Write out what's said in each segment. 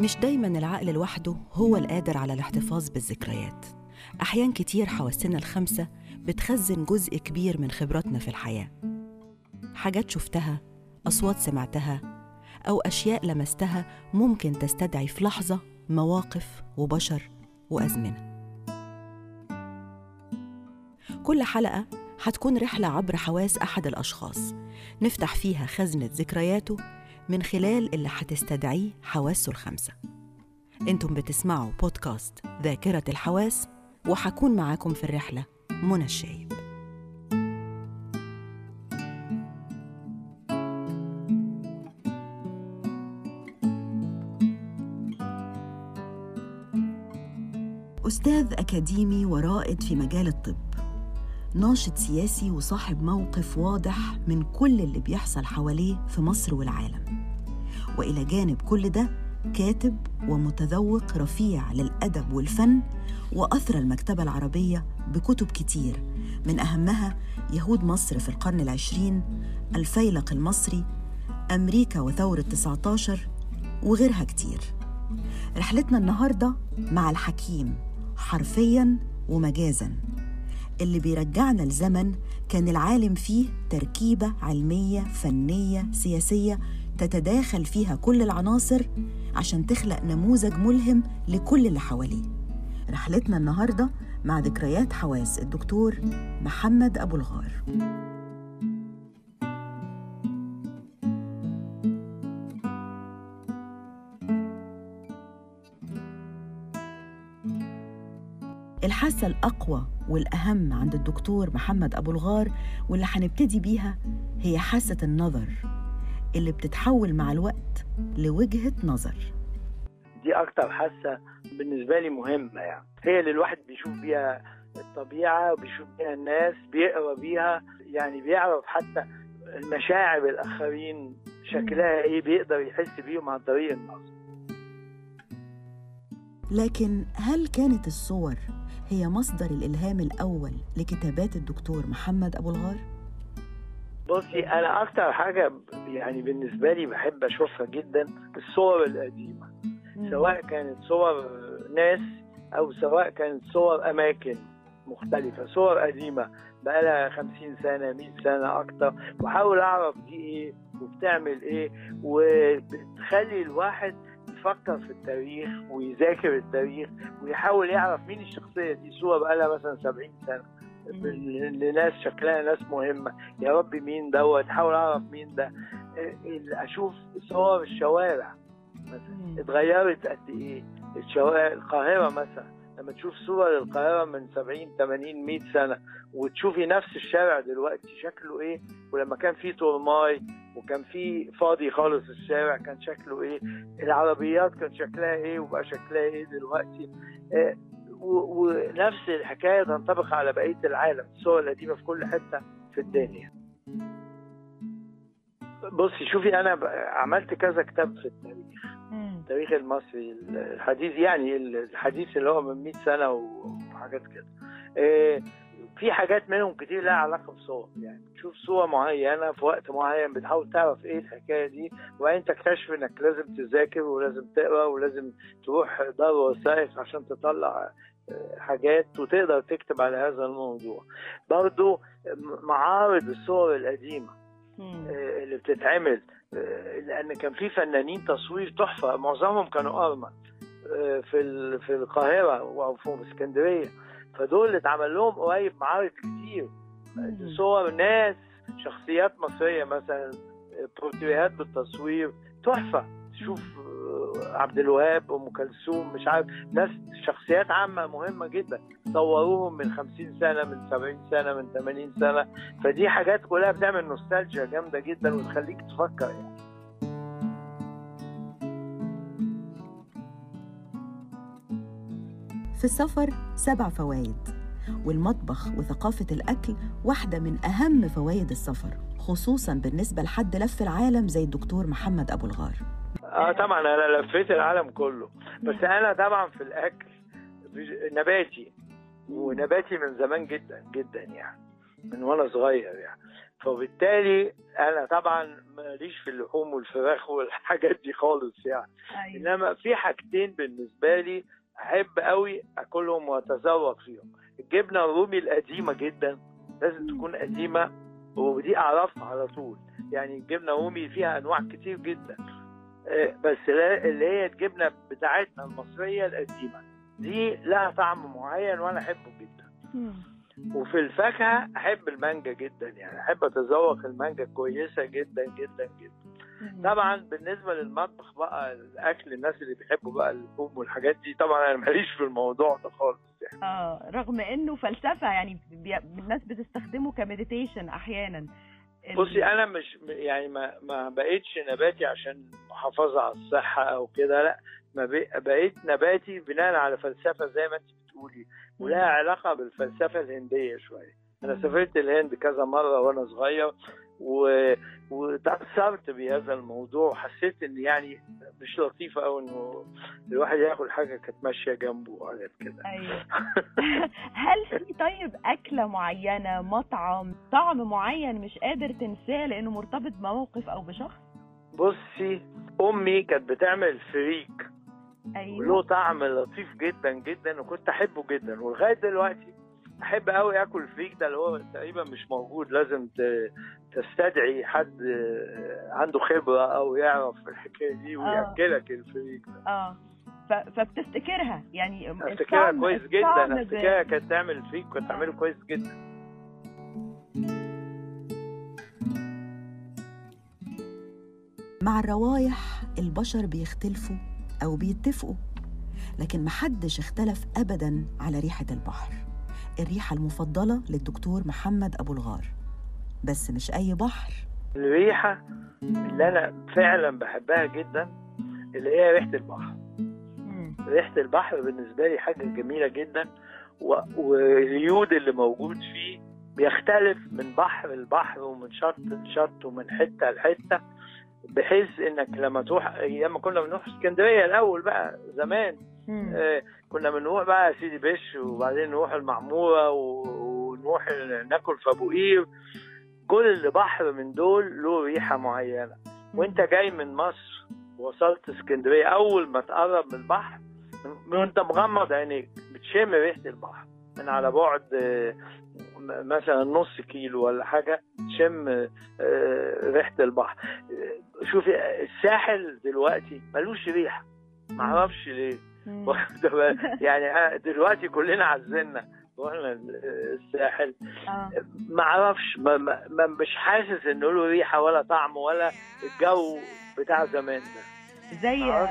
مش دايما العقل لوحده هو القادر على الاحتفاظ بالذكريات. أحيان كتير حواسنا الخمسة بتخزن جزء كبير من خبراتنا في الحياة. حاجات شفتها أصوات سمعتها أو أشياء لمستها ممكن تستدعي في لحظة مواقف وبشر وأزمنة. كل حلقة هتكون رحلة عبر حواس أحد الأشخاص. نفتح فيها خزنة ذكرياته من خلال اللي هتستدعيه حواسه الخمسة. أنتم بتسمعوا بودكاست ذاكرة الحواس وحكون معاكم في الرحلة منى الشايب. أستاذ أكاديمي ورائد في مجال الطب ناشط سياسي وصاحب موقف واضح من كل اللي بيحصل حواليه في مصر والعالم. وإلى جانب كل ده كاتب ومتذوق رفيع للأدب والفن واثرى المكتبة العربية بكتب كتير. من أهمها يهود مصر في القرن العشرين الفيلق المصري أمريكا وثورة 19 وغيرها كتير. رحلتنا النهارده مع الحكيم حرفيا ومجازا. اللي بيرجعنا لزمن كان العالم فيه تركيبة علمية فنية سياسية تتداخل فيها كل العناصر عشان تخلق نموذج ملهم لكل اللي حواليه. رحلتنا النهارده مع ذكريات حواس الدكتور محمد أبو الغار. الحاسة الأقوى والأهم عند الدكتور محمد أبو الغار واللي هنبتدي بيها هي حاسة النظر اللي بتتحول مع الوقت لوجهة نظر. دي أكتر حاسة بالنسبة لي مهمة يعني. هي اللي الواحد بيشوف بيها الطبيعة وبيشوف بيها الناس بيقرأ بيها يعني بيعرف حتى المشاعر الآخرين شكلها إيه بيقدر يحس بيهم عن طريق النظر. لكن هل كانت الصور هي مصدر الإلهام الأول لكتابات الدكتور محمد أبو الغار؟ بصي أنا أكتر حاجة يعني بالنسبة لي بحب أشوفها جدا الصور القديمة سواء كانت صور ناس أو سواء كانت صور أماكن مختلفة صور قديمة بقالها خمسين سنة مئة سنة أكتر وأحاول أعرف دي إيه وبتعمل إيه وبتخلي الواحد يفكر في التاريخ ويذاكر التاريخ ويحاول يعرف مين دي صورة بقالها مثلا 70 سنة. لناس شكلها ناس مهمة. يا رب مين دوت احاول أعرف مين ده. أشوف صور الشوارع مثلا. اتغيرت قد إيه؟ الشوارع القاهرة مثلا. لما تشوف صورة للقاهرة من 70 80 100 سنة وتشوفي نفس الشارع دلوقتي شكله إيه؟ ولما كان فيه تورماي وكان فيه فاضي خالص الشارع كان شكله إيه؟ العربيات كان شكلها إيه؟ وبقى شكلها إيه دلوقتي؟ آه ونفس الحكاية تنطبق على بقية العالم الصور القديمة في كل حتة في الدنيا. بصي شوفي أنا عملت كذا كتاب في التاريخ. التاريخ المصري الحديث يعني الحديث اللي هو من 100 سنة وحاجات كده. إيه في حاجات منهم كتير لها علاقة بصور يعني تشوف صورة معينة في وقت معين بتحاول تعرف إيه الحكاية دي وبعدين تكتشف إنك لازم تذاكر ولازم تقرأ ولازم تروح دار وثائق عشان تطلع حاجات وتقدر تكتب على هذا الموضوع. برضو معارض الصور القديمة اللي بتتعمل لأن كان في فنانين تصوير تحفة معظمهم كانوا أرمن في في القاهرة أو في اسكندرية. فدول اللي اتعمل لهم قريب معارض كتير. صور ناس شخصيات مصرية مثلا بورتريهات بالتصوير تحفة. تشوف عبد الوهاب أم كلثوم مش عارف. ناس شخصيات عامة مهمة جدا. صوروهم من 50 سنة من 70 سنة من 80 سنة. فدي حاجات كلها بتعمل نوستالجيا جامدة جدا وتخليك تفكر يعني. في السفر سبع فوائد والمطبخ وثقافة الأكل واحدة من أهم فوائد السفر خصوصا بالنسبة لحد لف العالم زي الدكتور محمد أبو الغار. آه طبعا أنا لفيت العالم كله. بس أنا طبعا في الأكل نباتي ونباتي من زمان جدا جدا يعني من وأنا صغير يعني. فبالتالي أنا طبعا ماليش في اللحوم والفراخ والحاجات دي خالص يعني. أيوة. إنما في حاجتين بالنسبة لي أحب قوي أكلهم وأتذوق فيهم. الجبنة الرومي القديمة جدا لازم تكون قديمة ودي أعرفها على طول. يعني الجبنة الرومي فيها أنواع كتير جدا. بس لا- اللي هي الجبنة بتاعتنا المصرية القديمة. دي لها طعم معين وأنا أحبه جدا. وفي الفاكهة أحب المانجا جدا يعني. أحب أتذوق المانجا كويسة جدا جدا جدا. طبعا بالنسبة للمطبخ بقى الأكل الناس اللي بيحبوا بقى اللحوم والحاجات دي طبعا أنا ماليش في الموضوع ده خالص يعني. آه رغم إنه فلسفة يعني بي... الناس بتستخدمه ك meditation أحيانا. بصي أنا مش يعني ما ما بقيتش نباتي عشان محافظة على الصحة أو كده لأ ما بق- بقيت نباتي بناء على فلسفة زي ما انت بتقولي ولها علاقة بالفلسفة الهندية شوية. أنا. سافرت الهند كذا مرة وأنا صغير و... وتأثرت بهذا الموضوع وحسيت إن يعني مش لطيفة قوي إنه الواحد ياكل حاجة كانت ماشيه جنبه وحاجات كده. أيوه. هل في طيب أكلة معينة مطعم طعم معين مش قادر تنساه لأنه مرتبط بموقف أو بشخص؟ بصي أمي كانت بتعمل فريك وله أيوه طعم لطيف جدا جدا وكنت أحبه جدا ولغاية دلوقتي أحب قوي آكل الفريك ده اللي هو تقريبا مش موجود لازم تستدعي حد عنده خبرة أو يعرف الحكاية دي ويأكلك الفريك ده. آه. فبتفتكرها يعني أفتكرها كويس جدا أفتكرها كانت تعمل فريك كنت تعمله كويس جدا. مع الروايح البشر بيختلفوا أو بيتفقوا لكن محدش اختلف أبدا على ريحة البحر. الريحة المفضلة للدكتور محمد أبو الغار. بس مش أي بحر. الريحة اللي أنا فعلا بحبها جدا اللي هي ريحة البحر. ريحة البحر بالنسبة لي حاجة جميلة جدا و- واليود اللي موجود فيه بيختلف من بحر لبحر ومن شط لشط ومن حتة لحتة بحيث إنك لما تروح أيام ما كنا بنروح اسكندرية الأول بقى زمان آه كنا بنروح بقى سيدي بش وبعدين نروح المعمورة ونروح ناكل في ابو قير كل بحر من دول له ريحة معينة. وانت جاي من مصر وصلت اسكندرية أول ما تقرب من البحر وانت مغمض عينيك بتشم ريحة البحر. من على بعد آه، مثلا نص كيلو ولا حاجة تشم آه، ريحة البحر. شوفي الساحل دلوقتي ملوش ريحة. معرفش ليه؟ يعني أنا دلوقتي كلنا عزلنا رحنا الساحل. آه. ما أعرفش ما ما مش حاسس انه له ريحة ولا طعم ولا الجو بتاع زمان ده. زي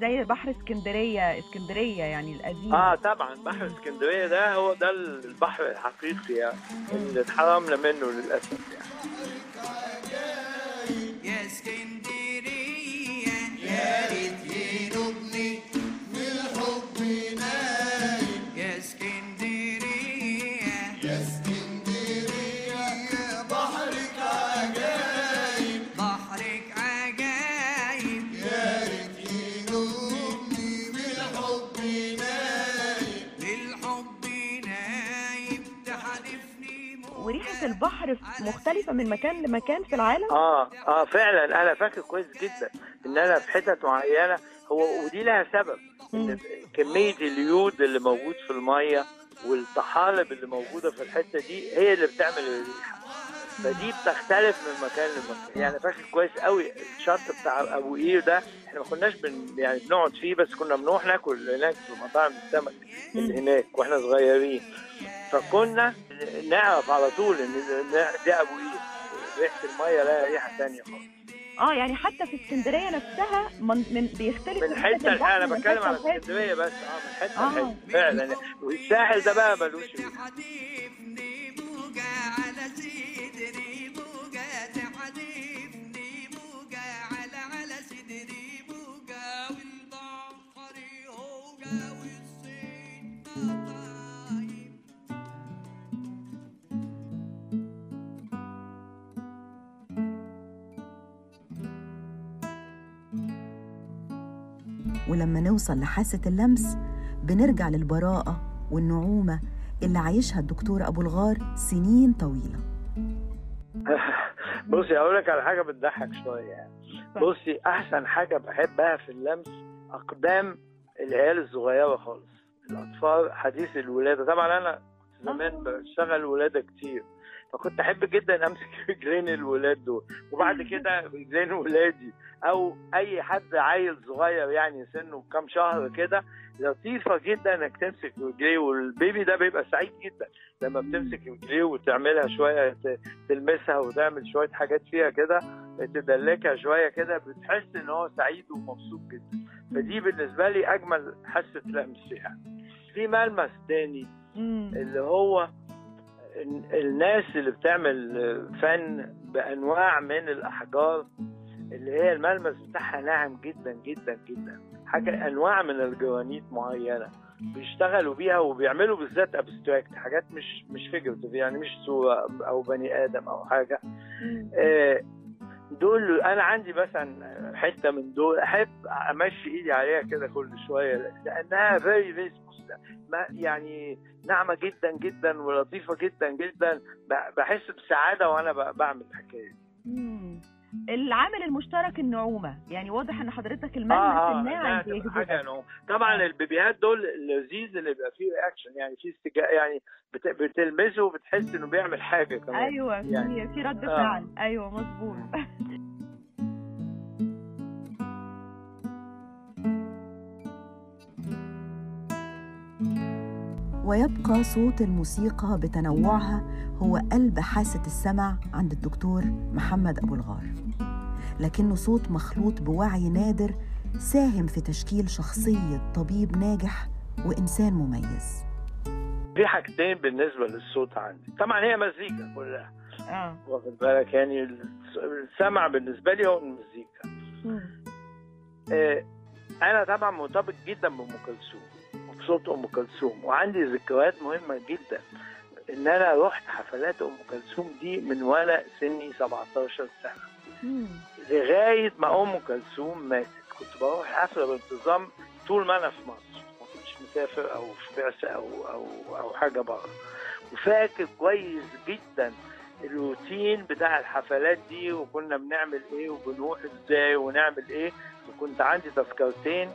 زي بحر اسكندرية اسكندرية يعني القديم. آه طبعا بحر اسكندرية ده هو ده البحر الحقيقي يعني اللي اتحرمنا منه للأسف يعني. يا اسكندرية يا ريت وريحه البحر مختلفة من مكان لمكان في العالم؟ آه آه فعلا. أنا فاكر كويس جدا إن أنا في حتت معينة. هو ودي لها سبب إن كمية اليود اللي موجود في المية والطحالب اللي موجودة في الحتة دي هي اللي بتعمل الريحة. فدي بتختلف من مكان لمكان. يعني فاكر كويس قوي الشط بتاع أبو قير ده إحنا ما كناش بن يعني بنقعد فيه بس كنا بنروح ناكل هناك في مطاعم السمك اللي هناك وإحنا صغيرين. فكنا نعرف على طول إن ده- أبو قير ريحة المية لها ريحة ثانية خالص. آه يعني حتى في اسكندرية نفسها من, من بيختلف من حتة البحر أنا بتكلم على. اسكندرية بس آه من حتة آه. لحته فعلا. والساحل ده بقى ملوش ولما نوصل لحاسة اللمس بنرجع للبراءة والنعومة اللي عايشها الدكتور أبو الغار سنين طويلة. بصي أقول لك على حاجة بتضحك شوية. يعني بصي أحسن حاجة بحبها في اللمس أقدام العيال الصغيرة خالص الأطفال حديث الولادة. طبعا كنت زمان بشتغل ولادة كتير. فكنت أحب جدا أمسك رجلين الولاد دول. وبعد كده رجلين ولادي. أو أي حد عيل صغير يعني سنه كام شهر كده لطيفة جدا إنك تمسك رجليه والبيبي ده بيبقى سعيد جدا لما بتمسك رجليه وتعملها شوية تلمسها وتعمل شوية حاجات فيها كده تدلكها شوية كده بتحس إن هو سعيد ومبسوط جدا. فدي بالنسبة لي أجمل حاسه لمس يعني. في ملمس تاني. اللي هو الناس اللي بتعمل فن بأنواع من الأحجار اللي هي الملمس بتاعها ناعم جدا جدا جدا حاجة أنواع من الجرانيت معينة بيشتغلوا بيها وبيعملوا بالذات abstract حاجات مش مش figurative يعني مش صورة أو بني آدم أو حاجة. آه، دول أنا عندي مثلا حتة من دول أحب أمشي إيدي عليها كده كل شوية لأنها very very يعني ناعمة جدا جدا ولطيفة جدا جدا بحس بسعادة وأنا بعمل الحكاية دي. العامل المشترك النعومة. يعني واضح إن حضرتك الملمس الناعم آه ده بيجذبك حاجة نوع. طبعا البيبيهات دول اللذيذ اللي بيبقى فيه رياكشن يعني في استجابه يعني بت- بتلمسه وبتحس إنه بيعمل حاجة كمان. أيوه في يعني. في رد آه. فعل. أيوه مظبوط. ويبقى صوت الموسيقى بتنوعها هو قلب حاسة السمع عند الدكتور محمد أبو الغار. لكنه صوت مخلوط بوعي نادر ساهم في تشكيل شخصية طبيب ناجح وإنسان مميز. في حاجتين بالنسبة للصوت عندي. طبعا هي مزيكا كلها. آه. واخد بالك؟ يعني الس- السمع بالنسبة لي هو المزيكا. آه، أنا طبعا مرتبط جدا بأم كلثوم. وبصوت أم كلثوم. وعندي ذكريات مهمة جدا. إن أنا رحت حفلات أم كلثوم دي من وأنا سني 17 سنة. لغاية ما أم كلثوم ماتت. كنت بروح حفلة بانتظام طول ما أنا في مصر. ما كنتش مسافر أو في بعثه أو أو أو حاجة بره. وفاكر كويس جدا الروتين بتاع الحفلات دي وكنا بنعمل إيه وبنروح إزاي ونعمل إيه. وكنت عندي تذكرتين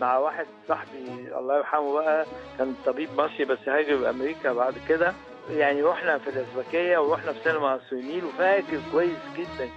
مع واحد صاحبي الله يرحمه بقى كان طبيب مصري بس هاجر أمريكا بعد كده. يعني رحنا في الازبكيه ورحنا في سينما النيل وفاكر كويس جدا.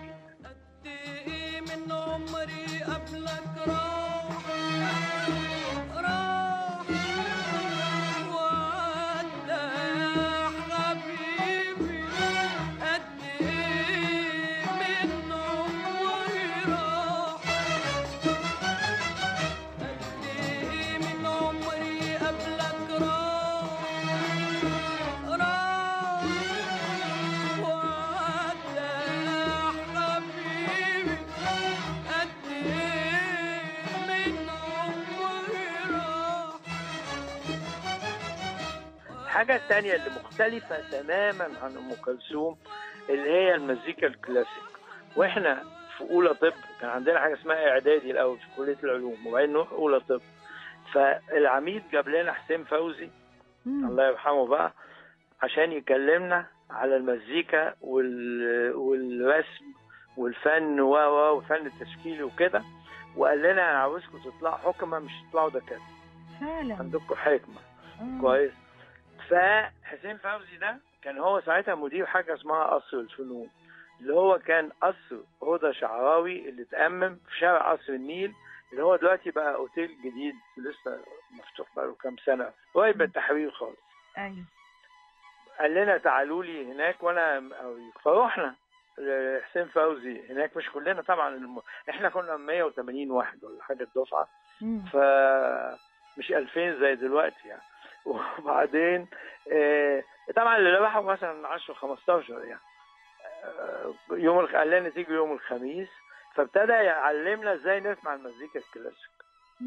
الحاجة التانية اللي مختلفة تماما عن أم كلثوم اللي هي المزيكا الكلاسيك. وإحنا في أولى طب كان عندنا حاجة اسمها إعدادي الأول في كلية العلوم وبعدين نروح أولى طب. فالعميد جاب لنا حسين فوزي مم. الله يرحمه بقى عشان يكلمنا على المزيكا وال... والرسم والفن و و والفن التشكيلي وكده. وقال لنا أنا عاوزكم تطلعوا حكمة مش تطلعوا دكاترة. فعلا. عندكم حكمة. كويس. فحسين فوزي ده كان هو ساعتها مدير حاجة اسمها قصر الفنون اللي هو كان قصر هدى شعراوي اللي اتأمم في شارع قصر النيل اللي هو دلوقتي بقى أوتيل جديد لسه مفتوح بقاله كام سنة قريب من التحرير خالص. أيوه. قال لنا تعالوا لي هناك وأنا أوريك فروحنا حسين فوزي هناك مش كلنا طبعا الم... إحنا كنا 180 واحد ولا حاجة الدفعة مم. ف مش 2000 زي دلوقتي يعني. وبعدين آه، طبعا اللي راحوا مثلا 10 15 يعني آه، يوم. قال لنا تيجي يوم الخميس فابتدى يعلمنا إزاي نسمع المزيكا الكلاسيك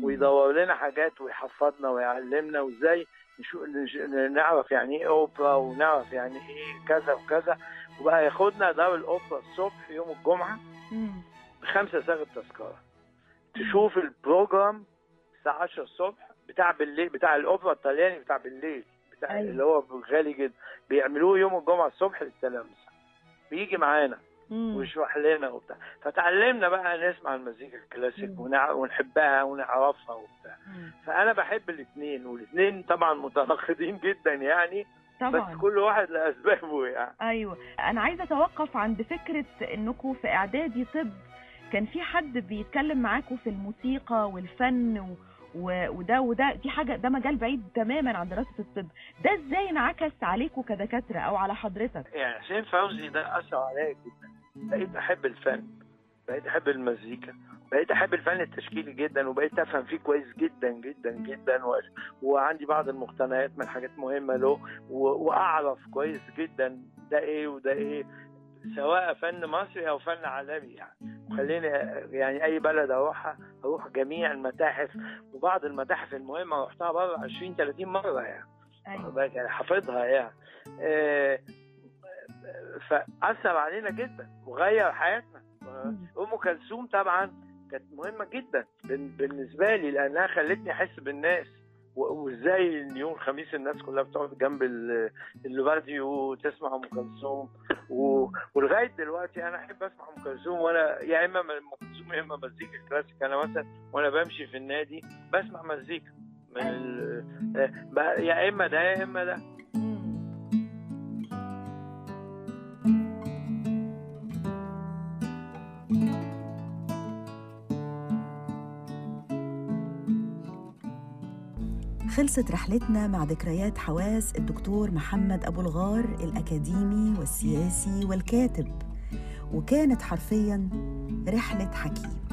ويدور لنا حاجات ويحفظنا ويعلمنا وإزاي. نعرف يعني إيه أوبرا ونعرف يعني إيه كذا وكذا وبقى ياخدنا دار الأوبرا الصبح يوم الجمعة مم. بخمسة صاغ تذكرة تشوف البروجرام الساعة 10 الصبح بتاع بالليل بتاع الأوبرا الطلياني بتاع بالليل بتاع أيوة. اللي هو غالي جدا بيعملوه يوم الجمعة الصبح للتلامذة بيجي معانا. ويشرح لنا وبتاع فتعلمنا بقى نسمع المزيكا الكلاسيك. ونع- ونحبها ونعرفها وبتاع مم. فأنا بحب الاثنين والاثنين طبعا متناقضين جدا يعني طبعا بس كل واحد لأسبابه يعني أيوه أنا عايزة أتوقف عند فكرة انكم في إعدادي طب كان في حد بيتكلم معاكم في الموسيقى والفن و... وده وده دي حاجة ده مجال بعيد تماما عن دراسة الطب. ده إزاي انعكس عليكم كدكاترة أو على حضرتك؟ يعني حسين فوزي ده أثر عليا جدا. بقيت أحب الفن بقيت أحب المزيكا بقيت أحب الفن التشكيلي جدا وبقيت أفهم فيه كويس جدا جدا جدا و... وعندي بعض المقتنيات من حاجات مهمة له و... وأعرف كويس جدا ده إيه وده إيه. سواء فن مصري أو فن عالمي يعني. خليني يعني أي بلد اروحها أروح جميع المتاحف وبعض المتاحف المهمة رحتها بره 20 30 مرة يعني. أيوه. يعني حافظها يعني. آه، فأثر علينا جدا وغير حياتنا. أم كلثوم طبعا كانت مهمة جدا بالنسبة لي لأنها خلتني أحس بالناس. وازاي إن يوم الخميس الناس كلها بتقعد جنب ال- الراديو تسمع أم كلثوم. ولغاية دلوقتي أنا أحب أسمع أم كلثوم وأنا يا إما أم كلثوم يا إما مزيكا كلاسيك. أنا مثلا وأنا بمشي في النادي بسمع مزيكا من ال... آه، يا إما ده يا إما ده. خلصت رحلتنا مع ذكريات حواس الدكتور محمد أبو الغار الأكاديمي والسياسي والكاتب. وكانت حرفيا رحلة حكيم.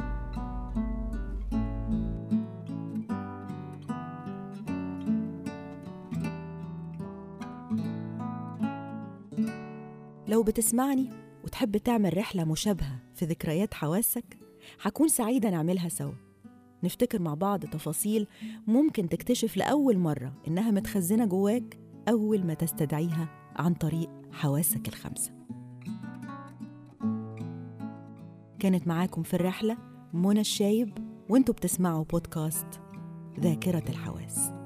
لو بتسمعني وتحب تعمل رحلة مشابهة في ذكريات حواسك هكون سعيدة نعملها سوا. نفتكر مع بعض تفاصيل ممكن تكتشف لأول مرة إنها متخزنة جواك أول ما تستدعيها عن طريق حواسك الخمسة. كانت معاكم في الرحلة منى الشايب وأنتوا بتسمعوا بودكاست ذاكرة الحواس.